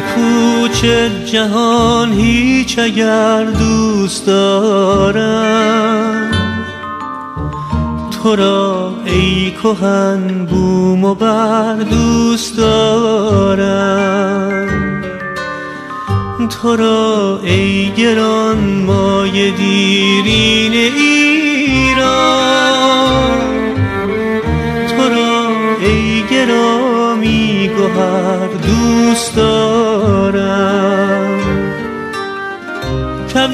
پوچ جهان هیچ اگر دوست دارم. تو را ای کهن بوم و بر دوست دارم. تو را ای گران مای دیرین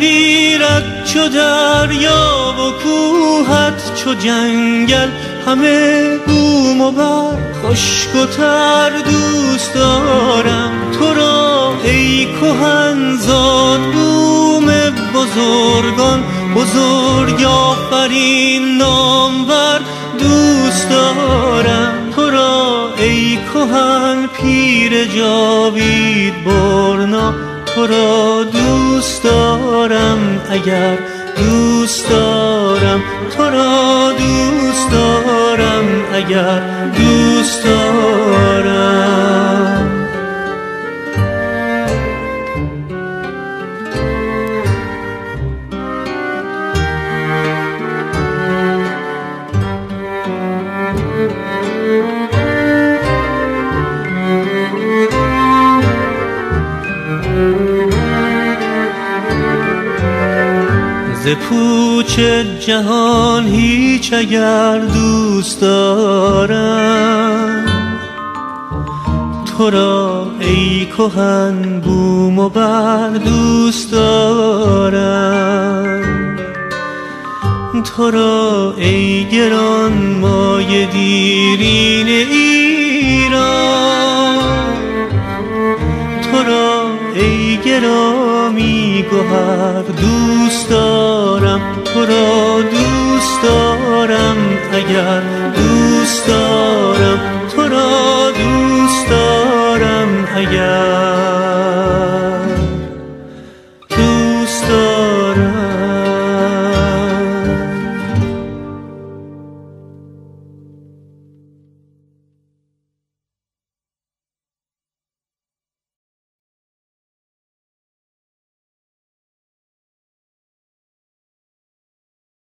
کویرت چو دریا و کوهت چو جنگل همه بوم و بر خشک و تر دوست دارم. تو را ای کهن زاد بوم بزرگان بزرگ آفرین نامور دوست دارم. تو را ای کهن پیر جاوید برنا تو را دوست دارم اگر دوست دارم تو را دوست دارم اگر دوست دارم ز پوچ جهان هیچ اگر دوست دارم. تو را ای کهن بوم و بر دوست دارم. تو را ای گران مای دیرین ایران. تو را ای گرامی گوهر دوست دارم تو را دوست دارم اگر دوست دارم تو را دوست دارم اگر